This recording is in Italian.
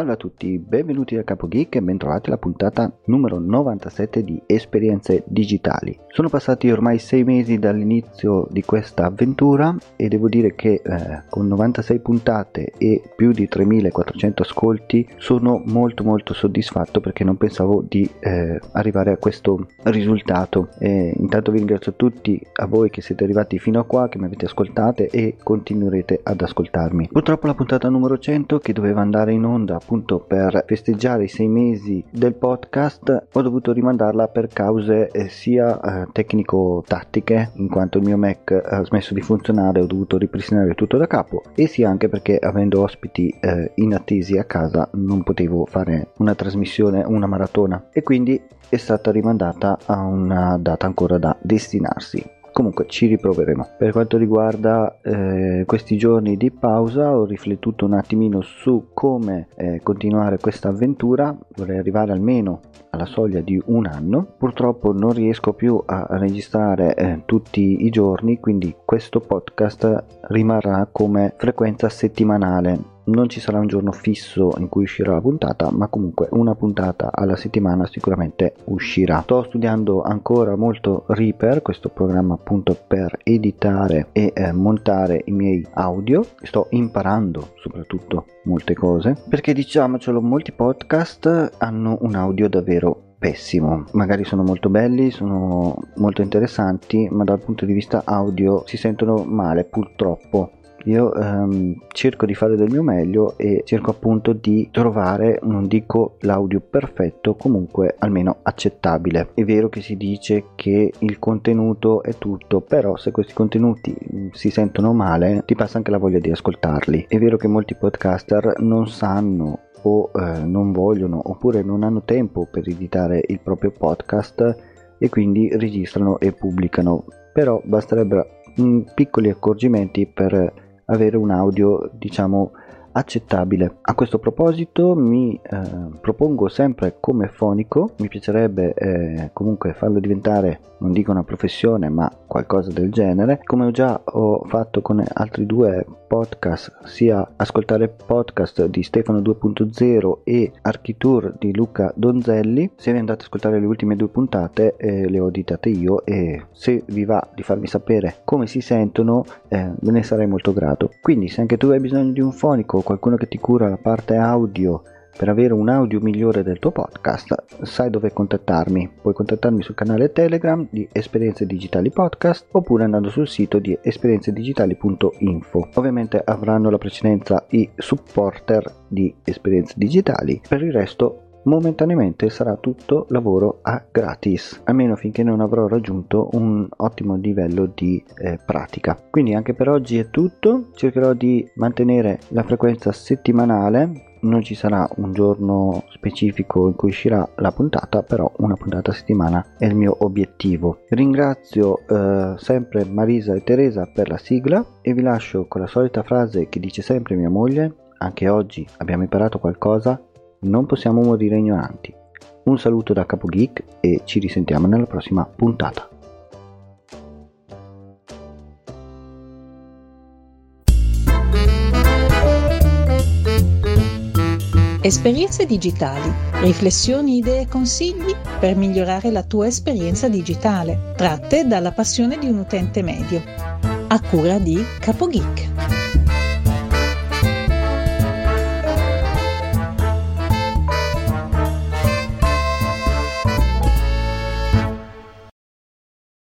Salve a tutti, benvenuti da Capo Geek e bentrovati alla puntata numero 97 di Esperienze Digitali. Sono passati ormai sei mesi dall'inizio di questa avventura e devo dire che eh, con 96 puntate e più di 3400 ascolti sono molto molto soddisfatto perché non pensavo di eh, arrivare a questo risultato. E intanto vi ringrazio tutti a voi che siete arrivati fino a qua, che mi avete ascoltate e continuerete ad ascoltarmi. Purtroppo la puntata numero 100 che doveva andare in onda appunto per festeggiare i sei mesi del podcast ho dovuto rimandarla per cause eh, sia eh, tecnico-tattiche in quanto il mio Mac ha smesso di funzionare ho dovuto ripristinare tutto da capo e sia anche perché avendo ospiti eh, inattesi a casa non potevo fare una trasmissione una maratona. E quindi è stata rimandata a una data ancora da destinarsi comunque ci riproveremo. Per quanto riguarda eh, questi giorni di pausa ho riflettuto un attimino su come eh, continuare questa avventura. Vorrei arrivare almeno alla soglia di un anno. Purtroppo non riesco più a registrare eh, tutti i giorni quindi questo podcast rimarrà come frequenza settimanale non ci sarà un giorno fisso in cui uscirà la puntata, ma comunque una puntata alla settimana sicuramente uscirà. Sto studiando ancora molto Reaper, questo programma appunto per editare e eh, montare i miei audio. Sto imparando soprattutto molte cose, perché diciamocelo, molti podcast hanno un audio davvero pessimo. Magari sono molto belli, sono molto interessanti, ma dal punto di vista audio si sentono male purtroppo io ehm, cerco di fare del mio meglio e cerco appunto di trovare, non dico l'audio perfetto, comunque almeno accettabile. È vero che si dice che il contenuto è tutto, però se questi contenuti mm, si sentono male, ti passa anche la voglia di ascoltarli. È vero che molti podcaster non sanno o eh, non vogliono oppure non hanno tempo per editare il proprio podcast e quindi registrano e pubblicano però basterebbero mm, piccoli accorgimenti per avere un audio diciamo accettabile. A questo proposito mi eh, propongo sempre come fonico, mi piacerebbe eh, comunque farlo diventare, non dico una professione, ma qualcosa del genere, come ho già ho fatto con altri due podcast, sia ascoltare podcast di Stefano 2.0 e Architour di Luca Donzelli. Se vi andate ad ascoltare le ultime due puntate, eh, le ho editate io e se vi va di farmi sapere come si sentono, eh, ve ne sarei molto grato. Quindi se anche tu hai bisogno di un fonico qualcuno che ti cura la parte audio per avere un audio migliore del tuo podcast, sai dove contattarmi. Puoi contattarmi sul canale Telegram di Esperienze Digitali Podcast oppure andando sul sito di esperienzedigitali.info. Ovviamente avranno la precedenza i supporter di Esperienze Digitali. Per il resto momentaneamente sarà tutto lavoro a gratis almeno finché non avrò raggiunto un ottimo livello di eh, pratica. Quindi anche per oggi è tutto. Cercherò di mantenere la frequenza settimanale. Non ci sarà un giorno specifico in cui uscirà la puntata, però una puntata a settimana è il mio obiettivo. Ringrazio eh, sempre Marisa e Teresa per la sigla e vi lascio con la solita frase che dice sempre mia moglie, anche oggi abbiamo imparato qualcosa non possiamo morire ignoranti. Un saluto da Capo Geek e ci risentiamo nella prossima puntata. Esperienze digitali, riflessioni, idee e consigli per migliorare la tua esperienza digitale, tratte dalla passione di un utente medio. A cura di Capo Geek.